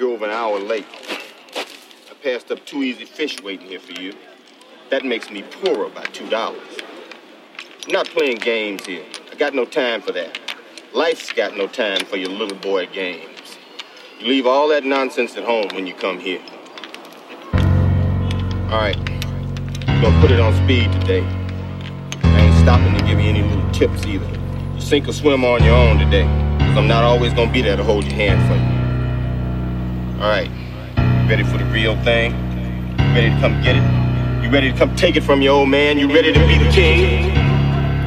over an hour late. I passed up two easy fish waiting here for you. That makes me poorer by two dollars. Not playing games here. I got no time for that. Life's got no time for your little boy games. You leave all that nonsense at home when you come here. All right. I'm gonna put it on speed today. I ain't stopping to give you any little tips either. You sink or swim on your own today. Cause I'm not always gonna be there to hold your hand for you. All right. You ready for the real thing? You ready to come get it? You ready to come take it from your old man? You ready to be the king?